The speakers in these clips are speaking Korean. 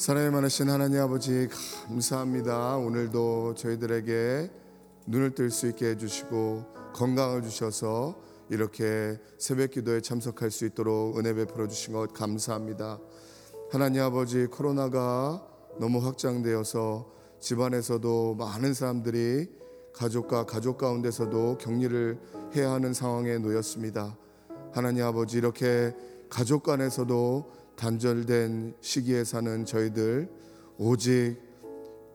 사랑이 많으신 하나님 아버지 감사합니다. 오늘도 저희들에게 눈을 뜰 수 있게 해주시고 건강을 주셔서 이렇게 새벽 기도에 참석할 수 있도록 은혜 베풀어 주신 것 감사합니다. 하나님 아버지 코로나가 너무 확장되어서 집안에서도 많은 사람들이 가족과 가족 가운데서도 격리를 해야 하는 상황에 놓였습니다. 하나님 아버지 이렇게 가족 간에서도 단절된 시기에 사는 저희들 오직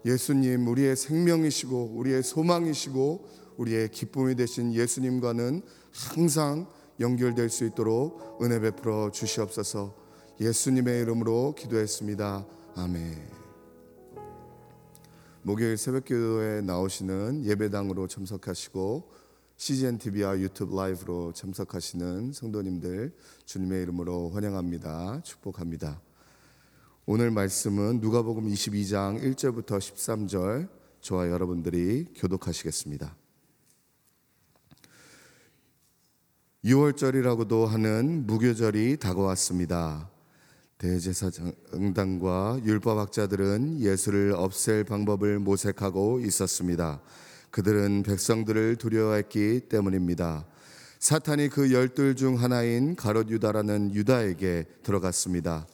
예수님 우리의 생명이시고 우리의 소망이시고 우리의 기쁨이 되신 예수님과는 항상 연결될 수 있도록 은혜 베풀어 주시옵소서. 예수님의 이름으로 기도했습니다. 아멘. 목요일 새벽 기도에 나오시는 예배당으로 참석하시고 CGN TV와 유튜브 라이브로 참석하시는 성도님들 주님의 이름으로 환영합니다. 축복합니다. 오늘 말씀은 누가복음 22장 1절부터 13절 저와 여러분들이 교독하시겠습니다. 6월절이라고도 하는 무교절이 다가왔습니다. 대제사장당과 율법학자들은 예수를 없앨 방법을 모색하고 있었습니다. 그들은 백성들을 두려워했기 때문입니다. 사탄이 그 열둘 중 하나인 가롯 유다라는 유다에게 들어갔습니다.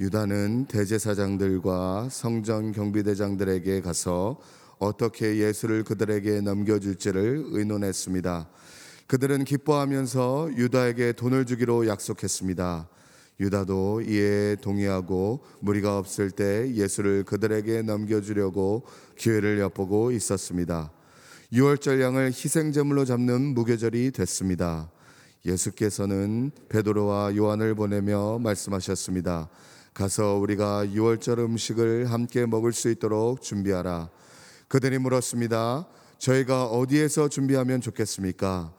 유다는 대제사장들과 성전 경비대장들에게 가서 어떻게 예수를 그들에게 넘겨줄지를 의논했습니다. 그들은 기뻐하면서 유다에게 돈을 주기로 약속했습니다. 유다도 이에 동의하고 무리가 없을 때 예수를 그들에게 넘겨주려고 기회를 엿보고 있었습니다. 유월절 양을 희생제물로 잡는 무교절이 됐습니다. 예수께서는 베드로와 요한을 보내며 말씀하셨습니다. 가서 우리가 유월절 음식을 함께 먹을 수 있도록 준비하라. 그들이 물었습니다. 저희가 어디에서 준비하면 좋겠습니까?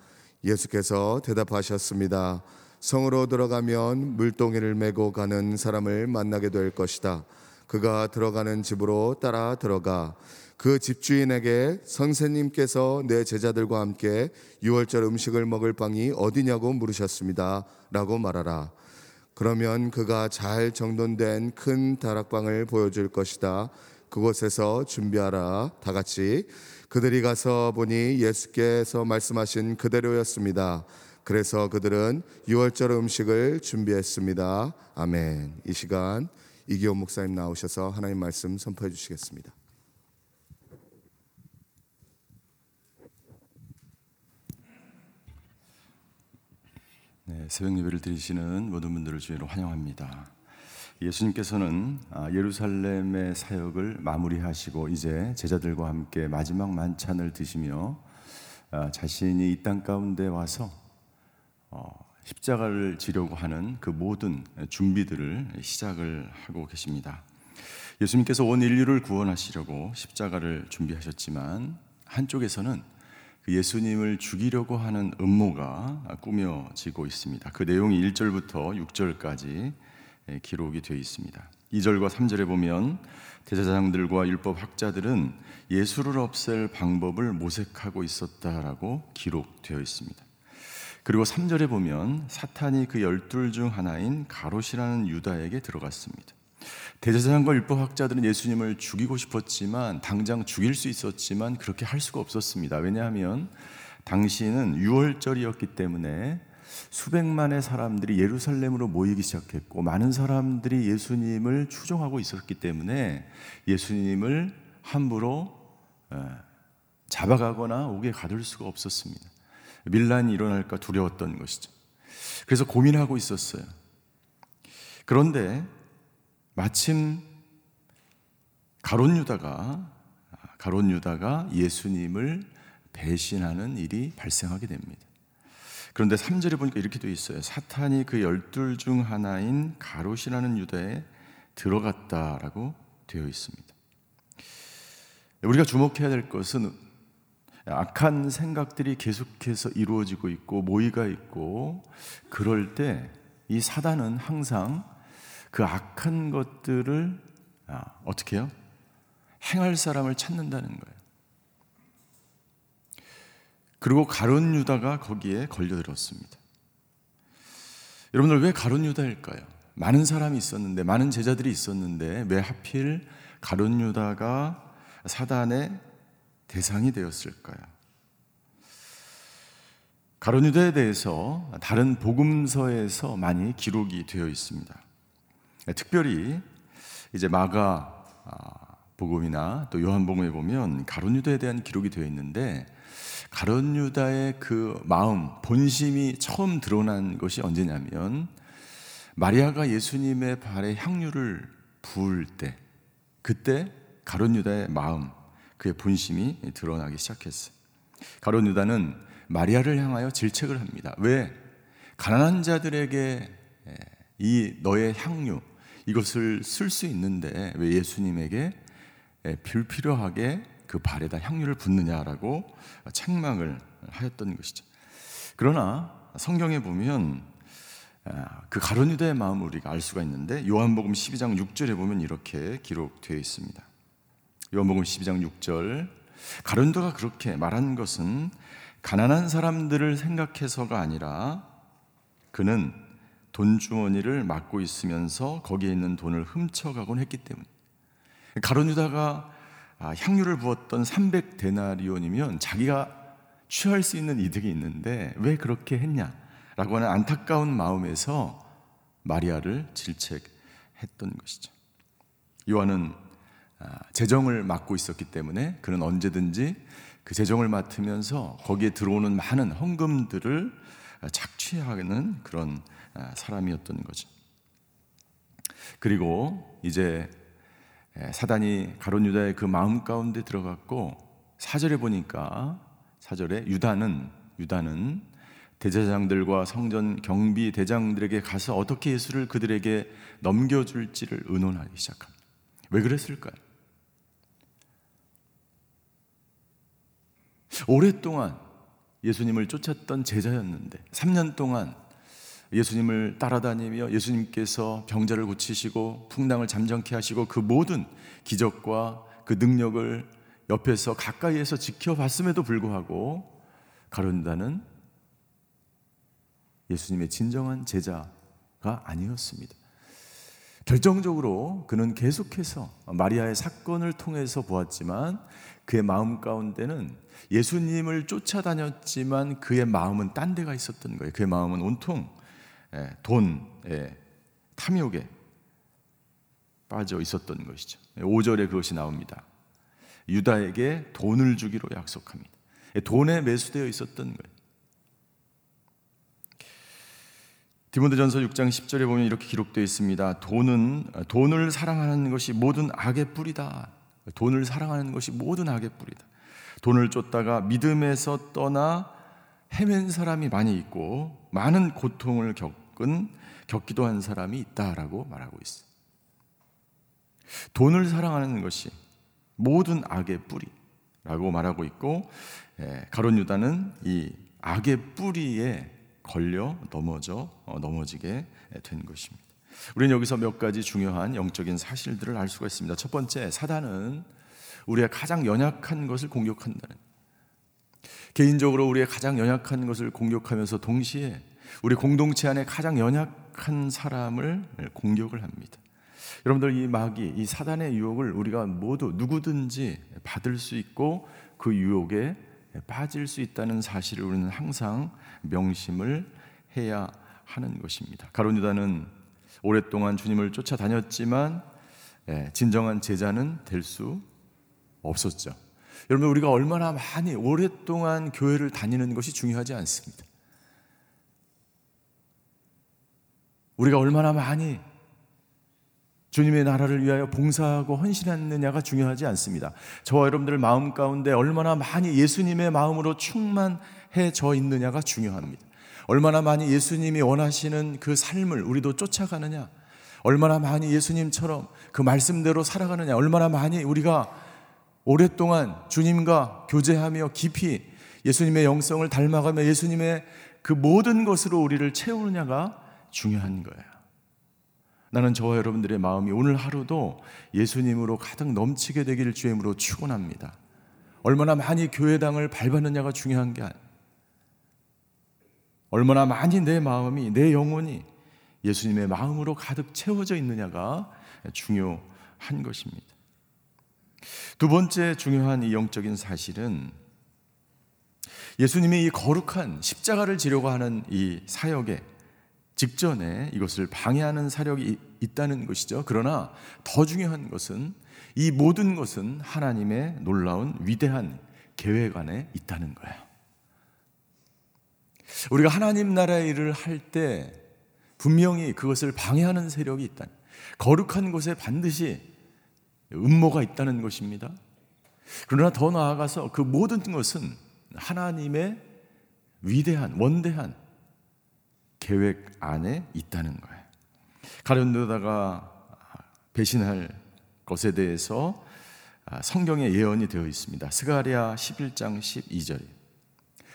예수께서 대답하셨습니다. 성으로 들어가면 물동이를 메고 가는 사람을 만나게 될 것이다. 그가 들어가는 집으로 따라 들어가 그 집주인에게 선생님께서 내 제자들과 함께 유월절 음식을 먹을 방이 어디냐고 물으셨습니다. 라고 말하라. 그러면 그가 잘 정돈된 큰 다락방을 보여줄 것이다. 그곳에서 준비하라. 다 같이 그들이 가서 보니 예수께서 말씀하신 그대로였습니다. 그래서 그들은 유월절 음식을 준비했습니다. 아멘. 이 시간 이기호 목사님 나오셔서 하나님 말씀 선포해 주시겠습니다. 네, 새벽 예배를 드리시는 모든 분들을 주의로 환영합니다. 예수님께서는 아, 예루살렘의 사역을 마무리하시고 이제 제자들과 함께 마지막 만찬을 드시며 아, 자신이 이 땅 가운데 와서 어, 십자가를 지려고 하는 그 모든 준비들을 시작을 하고 계십니다. 예수님께서 온 인류를 구원하시려고 십자가를 준비하셨지만 한쪽에서는 그 예수님을 죽이려고 하는 음모가 꾸며지고 있습니다. 그 내용이 1절부터 6절까지 기록이 되어 있습니다. 2절과 3절에 보면 대제사장들과 율법 학자들은 예수를 없앨 방법을 모색하고 있었다라고 기록되어 있습니다. 그리고 3절에 보면 사탄이 그 열둘 중 하나인 가롯이라는 유다에게 들어갔습니다. 대제사장과 율법학자들은 예수님을 죽이고 싶었지만 당장 죽일 수 있었지만 그렇게 할 수가 없었습니다. 왜냐하면 당시는 6월절이었기 때문에 수백만의 사람들이 예루살렘으로 모이기 시작했고 많은 사람들이 예수님을 추종하고 있었기 때문에 예수님을 함부로 잡아가거나 옥에 가둘 수가 없었습니다. 밀란이 일어날까 두려웠던 것이죠. 그래서 고민하고 있었어요. 그런데 마침 가론 유다가 가론 유다가 예수님을 배신하는 일이 발생하게 됩니다. 그런데 3절에 보니까 이렇게 되어 있어요. 사탄이 그 열둘 중 하나인 가롯이라는 유다에 들어갔다라고 되어 있습니다. 우리가 주목해야 될 것은 악한 생각들이 계속해서 이루어지고 있고 모이가 있고 그럴 때 이 사단은 항상 그 악한 것들을 아, 어떻게 해요? 행할 사람을 찾는다는 거예요. 그리고 가론 유다가 거기에 걸려들었습니다. 여러분들 왜 가론 유다일까요? 많은 사람이 있었는데 많은 제자들이 있었는데 왜 하필 가론 유다가 사단의 대상이 되었을까요? 가론 유다에 대해서 다른 복음서에서 많이 기록이 되어 있습니다. 특별히 이제 마가 아, 복음이나 또 요한복음에 보면 가론 유다에 대한 기록이 되어 있는데 가론 유다의 그 마음, 본심이 처음 드러난 것이 언제냐면 마리아가 예수님의 발에 향유를 부을 때 그때 가론 유다의 마음, 그의 본심이 드러나기 시작했어요. 가론 유다는 마리아를 향하여 질책을 합니다. 왜 가난한 자들에게 이 너의 향유 이것을 쓸 수 있는데 왜 예수님에게 불필요하게 그 발에다 향유를 붓느냐라고 책망을 하였던 것이죠. 그러나 성경에 보면 아, 그 가론 유다의 마음을 우리가 알 수가 있는데 요한복음 12장 6절에 보면 이렇게 기록되어 있습니다. 요한복음 12장 6절 가론 유다가 그렇게 말한 것은 가난한 사람들을 생각해서가 아니라 그는 돈 주머니를 막고 있으면서 거기에 있는 돈을 훔쳐가곤 했기 때문에 가론 유다가 아, 향유를 부었던 300데나리온이면 자기가 취할 수 있는 이득이 있는데 왜 그렇게 했냐라고 하는 안타까운 마음에서 마리아를 질책했던 것이죠. 요한은 아, 재정을 맡고 있었기 때문에 그는 언제든지 그 재정을 맡으면서 거기에 들어오는 많은 헌금들을 착취하는 그런 아, 사람이었던 거죠. 그리고 이제 예, 사단이 가론 유다의 그 마음 가운데 들어갔고 사절에 보니까 사절에 유다는 유다는 대제장들과 성전 경비 대장들에게 가서 어떻게 예수를 그들에게 넘겨줄지를 의논하기 시작합니다. 왜 그랬을까요? 오랫동안 예수님을 쫓았던 제자였는데 3년 동안 예수님을 따라다니며 예수님께서 병자를 고치시고 풍랑을 잠잠케 하시고 그 모든 기적과 그 능력을 옆에서 가까이에서 지켜봤음에도 불구하고 가론다는 예수님의 진정한 제자가 아니었습니다. 결정적으로 그는 계속해서 마리아의 사건을 통해서 보았지만 그의 마음 가운데는 예수님을 쫓아다녔지만 그의 마음은 딴 데가 있었던 거예요. 그의 마음은 온통 예, 돈, 예, 탐욕에 빠져 있었던 것이죠. 5절에 그것이 나옵니다. 유다에게 돈을 주기로 약속합니다. 예, 돈에 매수되어 있었던 거예요. 디모데전서 6장 10절에 보면 이렇게 기록되어 있습니다. 돈은 돈을 사랑하는 것이 모든 악의 뿌리다. 돈을 사랑하는 것이 모든 악의 뿌리다. 돈을 쫓다가 믿음에서 떠나 헤맨 사람이 많이 있고 많은 고통을 겪 은 겪기도 한 사람이 있다라고 말하고 있어. 돈을 사랑하는 것이 모든 악의 뿌리라고 말하고 있고 예, 가론 유다는 이 악의 뿌리에 걸려 넘어져 어, 넘어지게 된 것입니다. 우리는 여기서 몇 가지 중요한 영적인 사실들을 알 수가 있습니다. 첫 번째, 사단은 우리가 가장 연약한 것을 공격한다는 개인적으로 우리의 가장 연약한 것을 공격하면서 동시에 우리 공동체 안에 가장 연약한 사람을 공격을 합니다. 여러분들 이 마귀, 이 사단의 유혹을 우리가 모두 누구든지 받을 수 있고 그 유혹에 빠질 수 있다는 사실을 우리는 항상 명심을 해야 하는 것입니다. 가론 유다는 오랫동안 주님을 쫓아다녔지만 예, 진정한 제자는 될 수 없었죠. 여러분 우리가 얼마나 많이 오랫동안 교회를 다니는 것이 중요하지 않습니다. 우리가 얼마나 많이 주님의 나라를 위하여 봉사하고 헌신했느냐가 중요하지 않습니다. 저와 여러분들 마음 가운데 얼마나 많이 예수님의 마음으로 충만해져 있느냐가 중요합니다. 얼마나 많이 예수님이 원하시는 그 삶을 우리도 쫓아가느냐, 얼마나 많이 예수님처럼 그 말씀대로 살아가느냐, 얼마나 많이 우리가 오랫동안 주님과 교제하며 깊이 예수님의 영성을 닮아가며 예수님의 그 모든 것으로 우리를 채우느냐가 중요한 거예요. 나는 저와 여러분들의 마음이 오늘 하루도 예수님으로 가득 넘치게 되기를 주임으로 축원합니다. 얼마나 많이 교회당을 밟았느냐가 중요한 게 아니에요. 얼마나 많이 내 마음이 내 영혼이 예수님의 마음으로 가득 채워져 있느냐가 중요한 것입니다. 두 번째 중요한 이 영적인 사실은 예수님이 이 거룩한 십자가를 지려고 하는 이 사역에 직전에 이것을 방해하는 사력이 있다는 것이죠. 그러나 더 중요한 것은 이 모든 것은 하나님의 놀라운 위대한 계획 안에 있다는 거예요. 우리가 하나님 나라의 일을 할 때 분명히 그것을 방해하는 세력이 있다. 거룩한 곳에 반드시 음모가 있다는 것입니다. 그러나 더 나아가서 그 모든 것은 하나님의 위대한, 원대한 계획 안에 있다는 거예요. 가룟유다가 배신할 것에 대해서 성경에 예언이 되어 있습니다. 스가랴 11장 12절.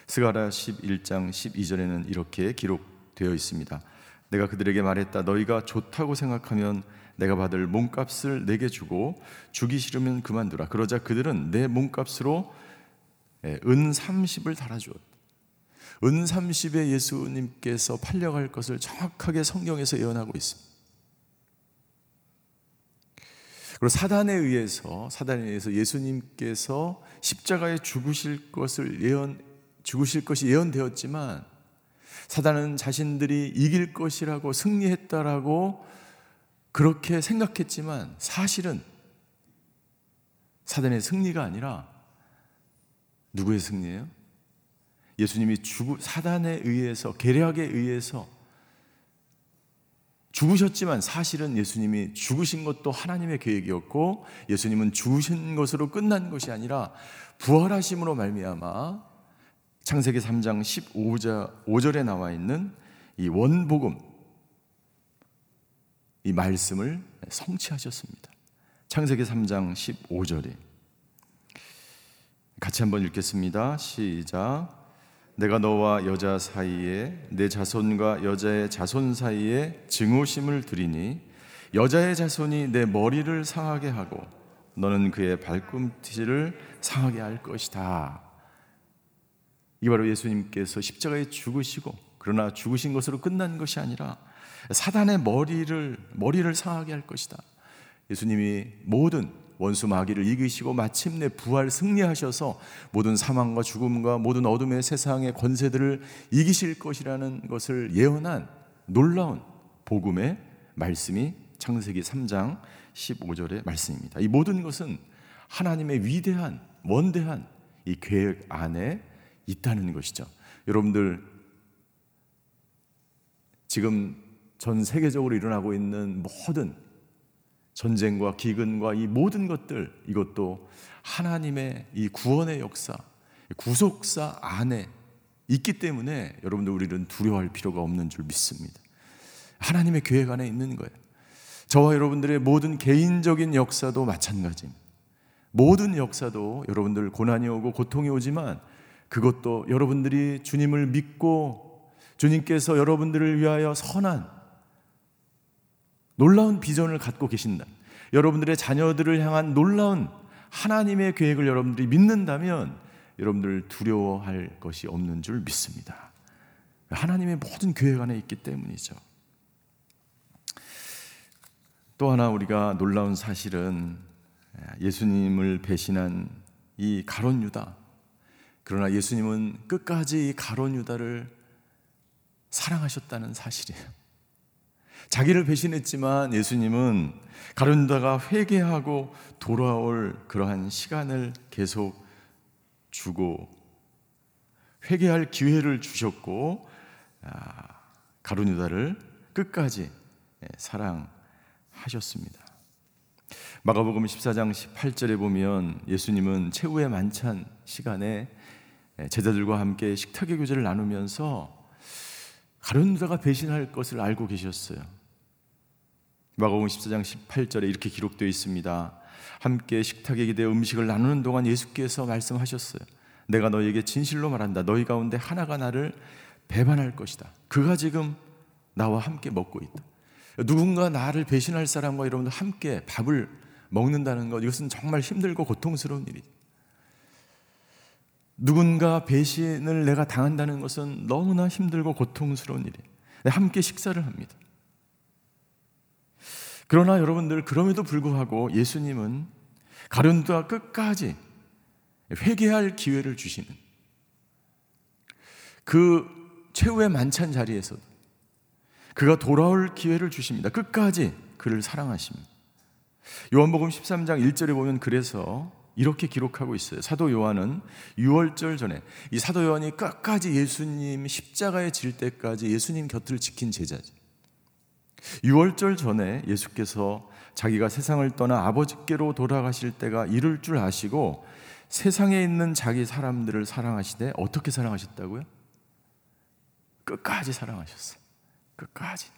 스가랴 11장 12절에는 이렇게 기록되어 있습니다. 내가 그들에게 말했다. 너희가 좋다고 생각하면 내가 받을 몸값을 내게 주고 주기 싫으면 그만두라. 그러자 그들은 내 몸값으로 예, 은 30을 달아주었다. 은 30에 예수님께서 팔려갈 것을 정확하게 성경에서 예언하고 있습니다. 그리고 사단에 의해서 사단에 의해서 예수님께서 십자가에 죽으실 것을 예언 죽으실 것이 예언되었지만 사단은 자신들이 이길 것이라고 승리했다라고 그렇게 생각했지만 사실은 사단의 승리가 아니라 누구의 승리예요? 예수님이 죽 사단에 의해서 계략에 의해서 죽으셨지만 사실은 예수님이 죽으신 것도 하나님의 계획이었고 예수님은 죽으신 것으로 끝난 것이 아니라 부활하심으로 말미암아 창세기 3장 15절 5절에 나와 있는 이 원복음 이 말씀을 성취하셨습니다. 창세기 3장 15절에 같이 한번 읽겠습니다. 시작. 내가 너와 여자 사이에 내 자손과 여자의 자손 사이에 증오심을 두리니 여자의 자손이 내 머리를 상하게 하고 너는 그의 발꿈치를 상하게 할 것이다. 이 바로 예수님께서 십자가에 죽으시고 그러나 죽으신 것으로 끝난 것이 아니라 사단의 머리를 머리를 상하게 할 것이다. 예수님이 모든 원수 마귀를 이기시고 마침내 부활 승리하셔서 모든 사망과 죽음과 모든 어둠의 세상의 권세들을 이기실 것이라는 것을 예언한 놀라운 복음의 말씀이 창세기 3장 15절의 말씀입니다. 이 모든 것은 하나님의 위대한 원대한 이 계획 안에 있다는 것이죠. 여러분들 지금 전 세계적으로 일어나고 있는 모든 전쟁과 기근과 이 모든 것들 이것도 하나님의 이 구원의 역사, 구속사 안에 있기 때문에 여러분들 우리는 두려워할 필요가 없는 줄 믿습니다. 하나님의 계획 안에 있는 거예요. 저와 여러분들의 모든 개인적인 역사도 마찬가지입니다. 모든 역사도 여러분들 고난이 오고 고통이 오지만 그것도 여러분들이 주님을 믿고 주님께서 여러분들을 위하여 선한 놀라운 비전을 갖고 계신다. 여러분들의 자녀들을 향한 놀라운 하나님의 계획을 여러분들이 믿는다면 여러분들 두려워할 것이 없는 줄 믿습니다. 하나님의 모든 계획 안에 있기 때문이죠. 또 하나 우리가 놀라운 사실은 예수님을 배신한 이 가론 유다. 그러나 예수님은 끝까지 이 가론 유다를 사랑하셨다는 사실이에요. 자기를 배신했지만 예수님은 가룟유다가 회개하고 돌아올 그러한 시간을 계속 주고 회개할 기회를 주셨고 아, 가룟유다를 끝까지 예, 사랑하셨습니다. 마가복음 14장 18절에 보면 예수님은 최후의 만찬 시간에 예, 제자들과 함께 식탁의 교제를 나누면서 가룟유다가 배신할 것을 알고 계셨어요. 마가복음 14장 18절에 이렇게 기록되어 있습니다. 함께 식탁에 기대 음식을 나누는 동안 예수께서 말씀하셨어요. 내가 너에게 진실로 말한다. 너희 가운데 하나가 나를 배반할 것이다. 그가 지금 나와 함께 먹고 있다. 누군가 나를 배신할 사람과 여러분들 함께 밥을 먹는다는 것 이것은 정말 힘들고 고통스러운 일이죠. 누군가 배신을 내가 당한다는 것은 너무나 힘들고 고통스러운 일이에요. 함께 식사를 합니다. 그러나 여러분들 그럼에도 불구하고 예수님은 가룟유다 끝까지 회개할 기회를 주시는 그 최후의 만찬 자리에서도 그가 돌아올 기회를 주십니다. 끝까지 그를 사랑하십니다. 요한복음 13장 1절에 보면 그래서 이렇게 기록하고 있어요. 사도 요한은 6월절 전에 이 사도 요한이 끝까지 예수님 십자가에 질 때까지 예수님 곁을 지킨 제자지. 6월절 전에 예수께서 자기가 세상을 떠나 아버지께로 돌아가실 때가 이를 줄 아시고 세상에 있는 자기 사람들을 사랑하시되 어떻게 사랑하셨다고요? 끝까지 사랑하셨어요. 끝까지.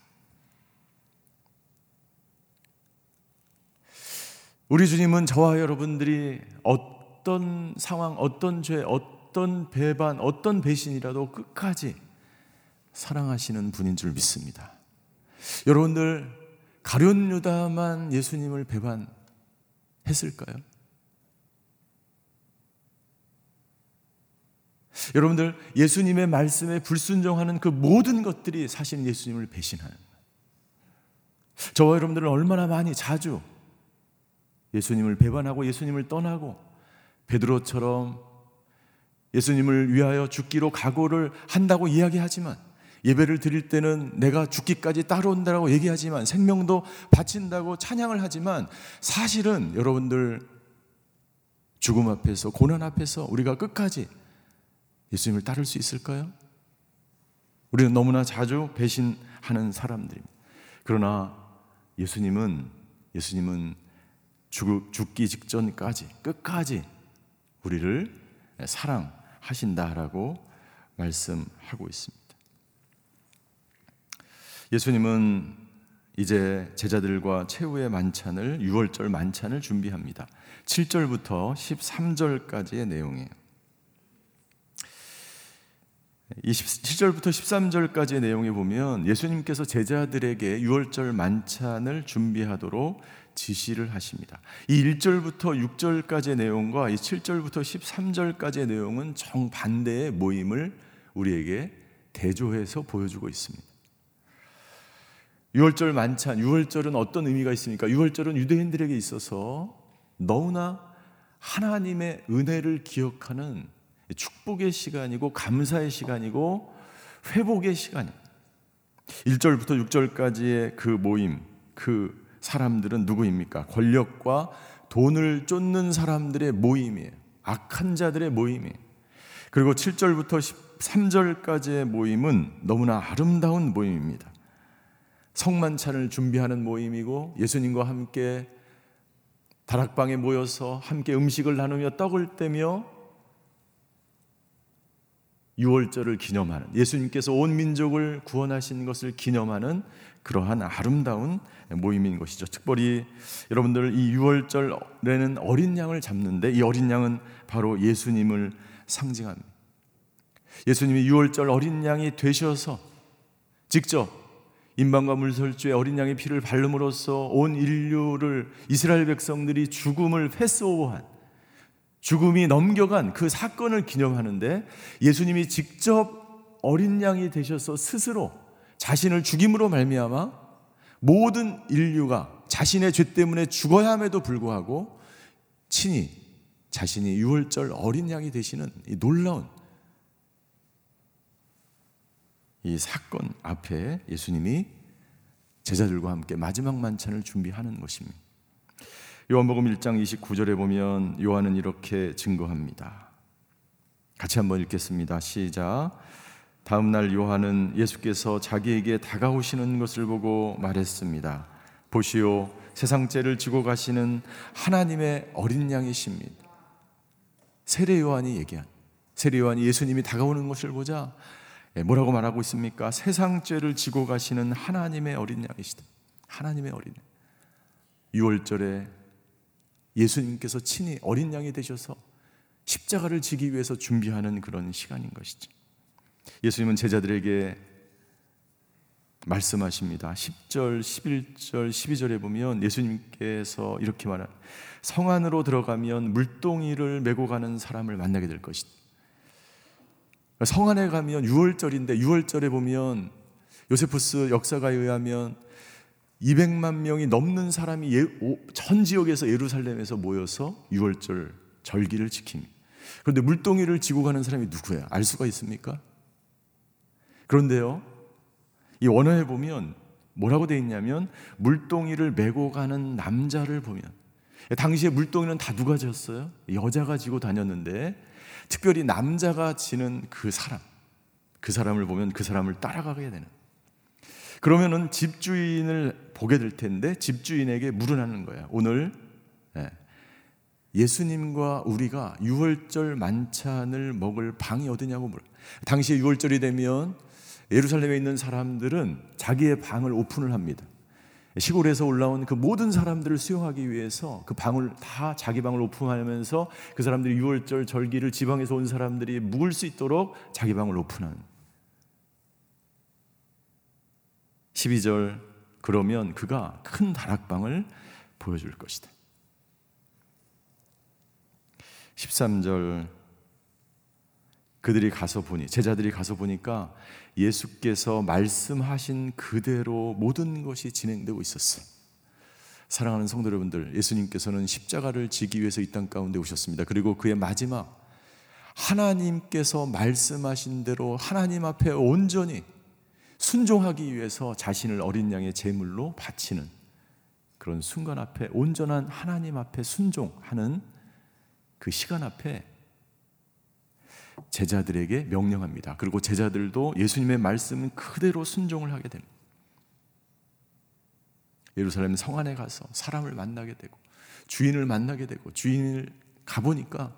우리 주님은 저와 여러분들이 어떤 상황, 어떤 죄, 어떤 배반, 어떤 배신이라도 끝까지 사랑하시는 분인 줄 믿습니다. 여러분들 가룟 유다만 예수님을 배반했을까요? 여러분들 예수님의 말씀에 불순종하는 그 모든 것들이 사실 예수님을 배신하는 거예요. 저와 여러분들은 얼마나 많이 자주 예수님을 배반하고 예수님을 떠나고 베드로처럼 예수님을 위하여 죽기로 각오를 한다고 이야기하지만 예배를 드릴 때는 내가 죽기까지 따라온다고 얘기하지만 생명도 바친다고 찬양을 하지만 사실은 여러분들 죽음 앞에서 고난 앞에서 우리가 끝까지 예수님을 따를 수 있을까요? 우리는 너무나 자주 배신하는 사람들입니다. 그러나 예수님은 예수님은 죽, 죽기 직전까지 끝까지 우리를 사랑하신다라고 말씀하고 있습니다. 예수님은 이제 제자들과 최후의 만찬을 6월절 만찬을 준비합니다. 7절부터 13절까지의 내용이에요. 27절부터 13절까지의 내용에 보면 예수님께서 제자들에게 6월절 만찬을 준비하도록 지시를 하십니다. 이 1절부터 6절까지의 내용과 이 7절부터 13절까지의 내용은 정반대의 모임을 우리에게 대조해서 보여주고 있습니다. 6월절 만찬, 6월절은 어떤 의미가 있습니까? 6월절은 유대인들에게 있어서 너무나 하나님의 은혜를 기억하는 축복의 시간이고 감사의 시간이고 회복의 시간입니다. 1절부터 6절까지의 그 모임, 그 사람들은 누구입니까? 권력과 돈을 쫓는 사람들의 모임이에요. 악한 자들의 모임이에요. 그리고 7절부터 13절까지의 모임은 너무나 아름다운 모임입니다. 성만찬을 준비하는 모임이고 예수님과 함께 다락방에 모여서 함께 음식을 나누며 떡을 떼며 유월절을 기념하는 예수님께서 온 민족을 구원하신 것을 기념하는 그러한 아름다운 모임인 것이죠. 특별히 여러분들 이 유월절에는 어린 양을 잡는데 이 어린 양은 바로 예수님을 상징합니다. 예수님이 유월절 어린 양이 되셔서 직접 인방과 물설주의 어린 양의 피를 바름으로써 온 인류를 이스라엘 백성들이 죽음을 패스오버한 죽음이 넘겨간 그 사건을 기념하는데 예수님이 직접 어린 양이 되셔서 스스로 자신을 죽임으로 말미암아 모든 인류가 자신의 죄 때문에 죽어야 함에도 불구하고 친히 자신이 유월절 어린 양이 되시는 이 놀라운 이 사건 앞에 예수님이 제자들과 함께 마지막 만찬을 준비하는 것입니다. 요한복음 1장 29절에 보면 요한은 이렇게 증거합니다. 같이 한번 읽겠습니다. 시작. 다음 날 요한은 예수께서 자기에게 다가오시는 것을 보고 말했습니다. 보시오, 세상 죄를 지고 가시는 하나님의 어린 양이십니다. 세례 요한이 얘기한 세례 요한이 예수님이 다가오는 것을 보자 예, 뭐라고 말하고 있습니까? 세상 죄를 지고 가시는 하나님의 어린 양이시다. 하나님의 어린 양. 6월절에 예수님께서 친히 어린 양이 되셔서 십자가를 지기 위해서 준비하는 그런 시간인 것이죠. 예수님은 제자들에게 말씀하십니다. 10절, 11절, 12절에 보면 예수님께서 이렇게 말한 성 안으로 들어가면 물동이를 메고 가는 사람을 만나게 될 것이다. 성 안에 가면 6월절인데 6월절에 보면 요세푸스 역사가에 의하면 200만 명이 넘는 사람이 예, 전 지역에서 예루살렘에서 모여서 6월절 절기를 지킵니다. 그런데 물동이를 지고 가는 사람이 누구야? 알 수가 있습니까? 그런데요, 이 원어에 보면 뭐라고 되어 있냐면 물동이를 메고 가는 남자를 보면 당시에 물동이는 다 누가 졌어요? 여자가 지고 다녔는데 특별히 남자가 지는 그 사람, 그 사람을 보면 그 사람을 따라가게 되는. 그러면은 집주인을 보게 될 텐데 집주인에게 물어나는 거야. 오늘 예, 예수님과 우리가 유월절 만찬을 먹을 방이 어디냐고 물어. 당시에 유월절이 되면 예루살렘에 있는 사람들은 자기의 방을 오픈을 합니다. 시골에서 올라온 그 모든 사람들을 수용하기 위해서 그 방을 다 자기 방을 오픈하면서 그 사람들이 6월절 절기를 지방에서 온 사람들이 묵을 수 있도록 자기 방을 오픈하는 12절 그러면 그가 큰 다락방을 보여줄 것이다. 13절 그들이 가서 보니 제자들이 가서 보니까 예수께서 말씀하신 그대로 모든 것이 진행되고 있었어요. 사랑하는 성도 여러분들, 예수님께서는 십자가를 지기 위해서 이 땅 가운데 오셨습니다. 그리고 그의 마지막 하나님께서 말씀하신 대로 하나님 앞에 온전히 순종하기 위해서 자신을 어린 양의 제물로 바치는 그런 순간 앞에 온전한 하나님 앞에 순종하는 그 시간 앞에 제자들에게 명령합니다. 그리고 제자들도 예수님의 말씀 그대로 순종을 하게 됩니다. 예루살렘 성 안에 가서 사람을 만나게 되고 주인을 만나게 되고 주인을 가보니까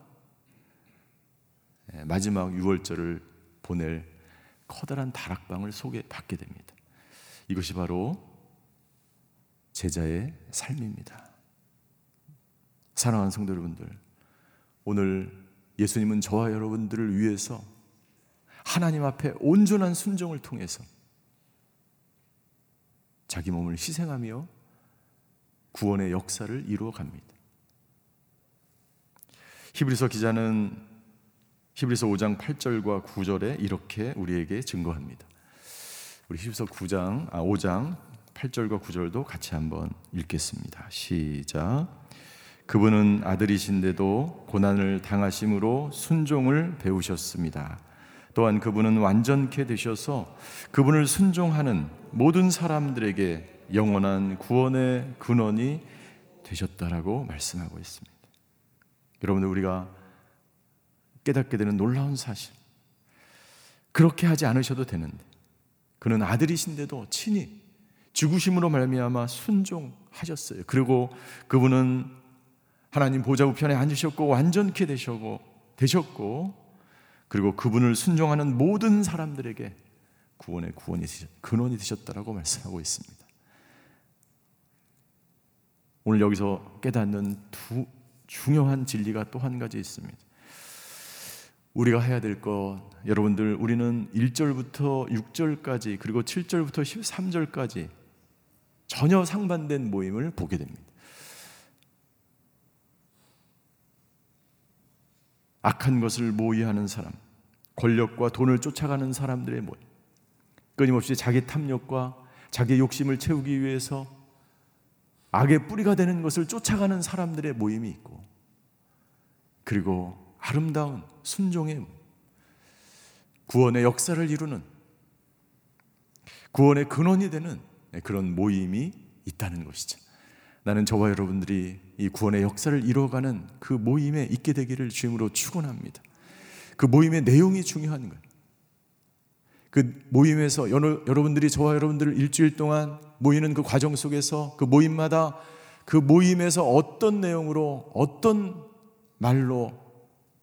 예, 마지막 6월절을 보낼 커다란 다락방을 속에 받게 됩니다. 이것이 바로 제자의 삶입니다. 사랑하는 성도 여러분들, 오늘 예수님은 저와 여러분들을 위해서 하나님 앞에 온전한 순종을 통해서 자기 몸을 희생하며 구원의 역사를 이루어 갑니다. 히브리서 기자는 히브리서 5장 8절과 9절에 이렇게 우리에게 증거합니다. 우리 히브리서 9장 아 5장 8절과 9절도 같이 한번 읽겠습니다. 시작. 그분은 아들이신데도 고난을 당하심으로 순종을 배우셨습니다. 또한 그분은 완전케 되셔서 그분을 순종하는 모든 사람들에게 영원한 구원의 근원이 되셨다라고 말씀하고 있습니다. 여러분들 우리가 깨닫게 되는 놀라운 사실. 그렇게 하지 않으셔도 되는데 그는 아들이신데도 친히 죽으심으로 말미암아 순종하셨어요. 그리고 그분은 하나님 보좌 우편에 앉으셨고 완전케 되셨고 되셨고 그리고 그분을 순종하는 모든 사람들에게 구원의 구원이 근원이 되셨다라고 말씀하고 있습니다. 오늘 여기서 깨닫는 두 중요한 진리가 또 한 가지 있습니다. 우리가 해야 될 것, 여러분들, 우리는 1절부터 6절까지, 그리고 7절부터 13절까지 전혀 상반된 모임을 보게 됩니다. 악한 것을 모의하는 사람, 권력과 돈을 쫓아가는 사람들의 모임, 끊임없이 자기 탐욕과 자기 욕심을 채우기 위해서 악의 뿌리가 되는 것을 쫓아가는 사람들의 모임이 있고, 그리고 아름다운 순종의 구원의 역사를 이루는 구원의 근원이 되는 그런 모임이 있다는 것이죠. 나는 저와 여러분들이 이 구원의 역사를 이루어가는 그 모임에 있게 되기를 주임으로 축원합니다. 그 모임의 내용이 중요한 거예요. 그 모임에서 여러분들이 저와 여러분들을 일주일 동안 모이는 그 과정 속에서 그 모임마다 그 모임에서 어떤 내용으로 어떤 말로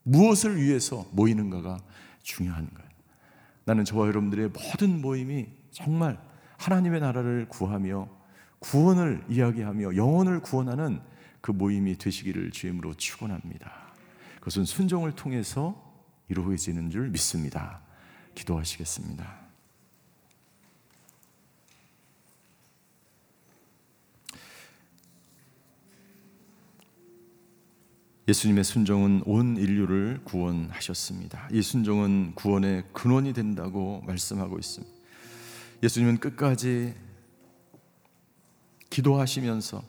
무엇을 위해서 모이는가가 중요한 거예요. 나는 저와 여러분들의 모든 모임이 정말 하나님의 나라를 구하며 구원을 이야기하며 영혼을 구원하는 그 모임이 되시기를 주임으로 축원합니다. 그것은 순종을 통해서 이루어지는 줄 믿습니다. 기도하시겠습니다. 예수님의 순종은 온 인류를 구원하셨습니다. 이 순종은 구원의 근원이 된다고 말씀하고 있습니다. 예수님은 끝까지 기도하시면서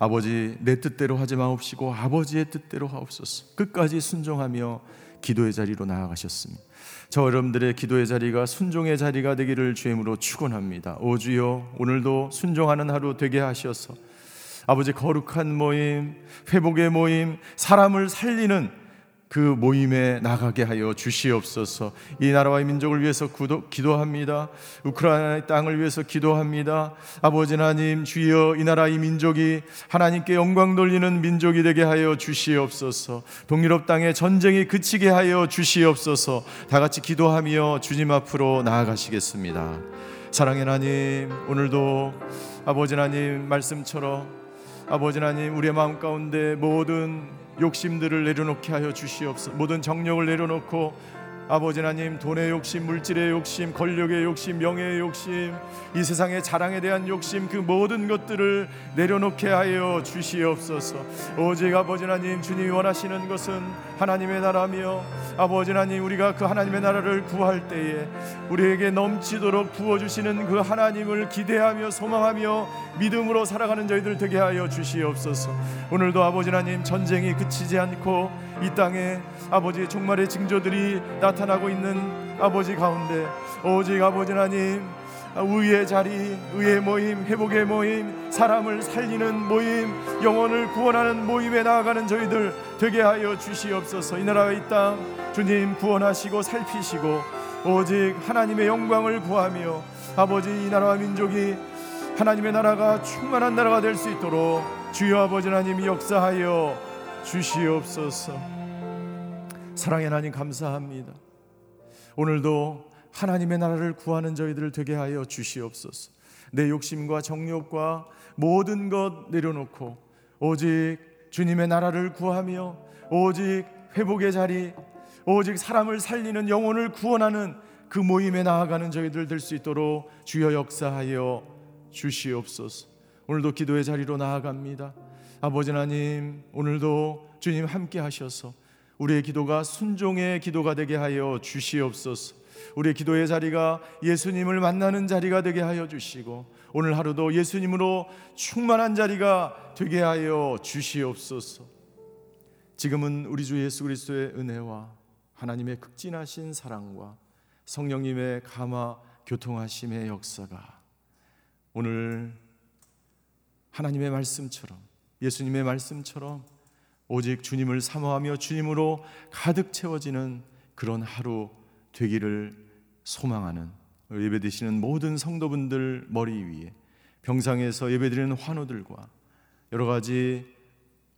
아버지 내 뜻대로 하지 마옵시고 아버지의 뜻대로 하옵소서. 끝까지 순종하며 기도의 자리로 나아가셨습니다. 저 여러분들의 기도의 자리가 순종의 자리가 되기를 주임으로 축원합니다. 오 주여 오늘도 순종하는 하루 되게 하셔서 아버지 거룩한 모임, 회복의 모임, 사람을 살리는 그 모임에 나가게 하여 주시옵소서. 이 나라와 이 민족을 위해서 구도, 기도합니다. 우크라이나의 땅을 위해서 기도합니다. 아버지 하나님, 주여 이 나라 이 민족이 하나님께 영광 돌리는 민족이 되게 하여 주시옵소서. 동유럽 땅에 전쟁이 그치게 하여 주시옵소서. 다 같이 기도하며 주님 앞으로 나아가시겠습니다. 사랑의 하나님, 오늘도 아버지 하나님 말씀처럼 아버지 하나님 우리의 마음 가운데 모든 욕심들을 내려놓게 하여 주시옵소서. 모든 정력을 내려놓고 아버지 하나님 돈의 욕심, 물질의 욕심, 권력의 욕심, 명예의 욕심, 이 세상의 자랑에 대한 욕심 그 모든 것들을 내려놓게 하여 주시옵소서. 오직 아버지 하나님 주님이 원하시는 것은 하나님의 나라며 아버지 하나님 우리가 그 하나님의 나라를 구할 때에 우리에게 넘치도록 부어 주시는 그 하나님을 기대하며 소망하며 믿음으로 살아가는 저희들 되게 하여 주시옵소서. 오늘도 아버지 하나님 전쟁이 그치지 않고 이 땅에 아버지의 종말의 징조들이 나타나고 있는 아버지 가운데 오직 아버지 하나님 의의 자리, 의의 모임, 회복의 모임, 사람을 살리는 모임, 영혼을 구원하는 모임에 나아가는 저희들 되게 하여 주시옵소서. 이 나라와 이 땅 주님 구원하시고 살피시고 오직 하나님의 영광을 구하며 아버지 이 나라와 민족이 하나님의 나라가 충만한 나라가 될 수 있도록 주여 아버지 하나님이 역사하여 주시옵소서. 사랑의 하나님 감사합니다. 오늘도 하나님의 나라를 구하는 저희들을 되게 하여 주시옵소서. 내 욕심과 정욕과 모든 것 내려놓고 오직 주님의 나라를 구하며 오직 회복의 자리, 오직 사람을 살리는 영혼을 구원하는 그 모임에 나아가는 저희들 될 수 있도록 주여 역사하여 주시옵소서. 오늘도 기도의 자리로 나아갑니다. 아버지 하나님, 오늘도 주님 함께 하셔서 우리의 기도가 순종의 기도가 되게 하여 주시옵소서. 우리의 기도의 자리가 예수님을 만나는 자리가 되게 하여 주시고 오늘 하루도 예수님으로 충만한 자리가 되게 하여 주시옵소서. 지금은 우리 주 예수 그리스도의 은혜와 하나님의 극진하신 사랑과 성령님의 감화 교통하심의 역사가 오늘 하나님의 말씀처럼 예수님의 말씀처럼 오직 주님을 사모하며 주님으로 가득 채워지는 그런 하루 되기를 소망하는 예배 드시는 모든 성도분들 머리 위에 병상에서 예배드리는 환우들과 여러 가지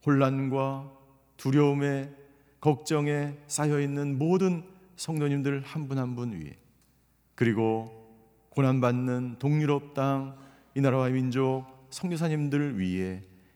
혼란과 두려움에 걱정에 쌓여 있는 모든 성도님들 한 분 한 분 위에 그리고 고난 받는 동유럽 땅 이 나라와 민족 성교사님들 위에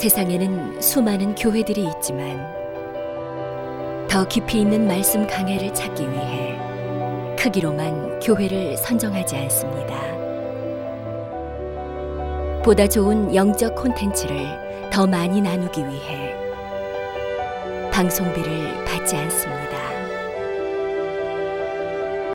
세상에는 수많은 교회들이 있지만 더 깊이 있는 말씀 강해를 찾기 위해 크기로만 교회를 선정하지 않습니다. 보다 좋은 영적 콘텐츠를 더 많이 나누기 위해 방송비를 받지 않습니다.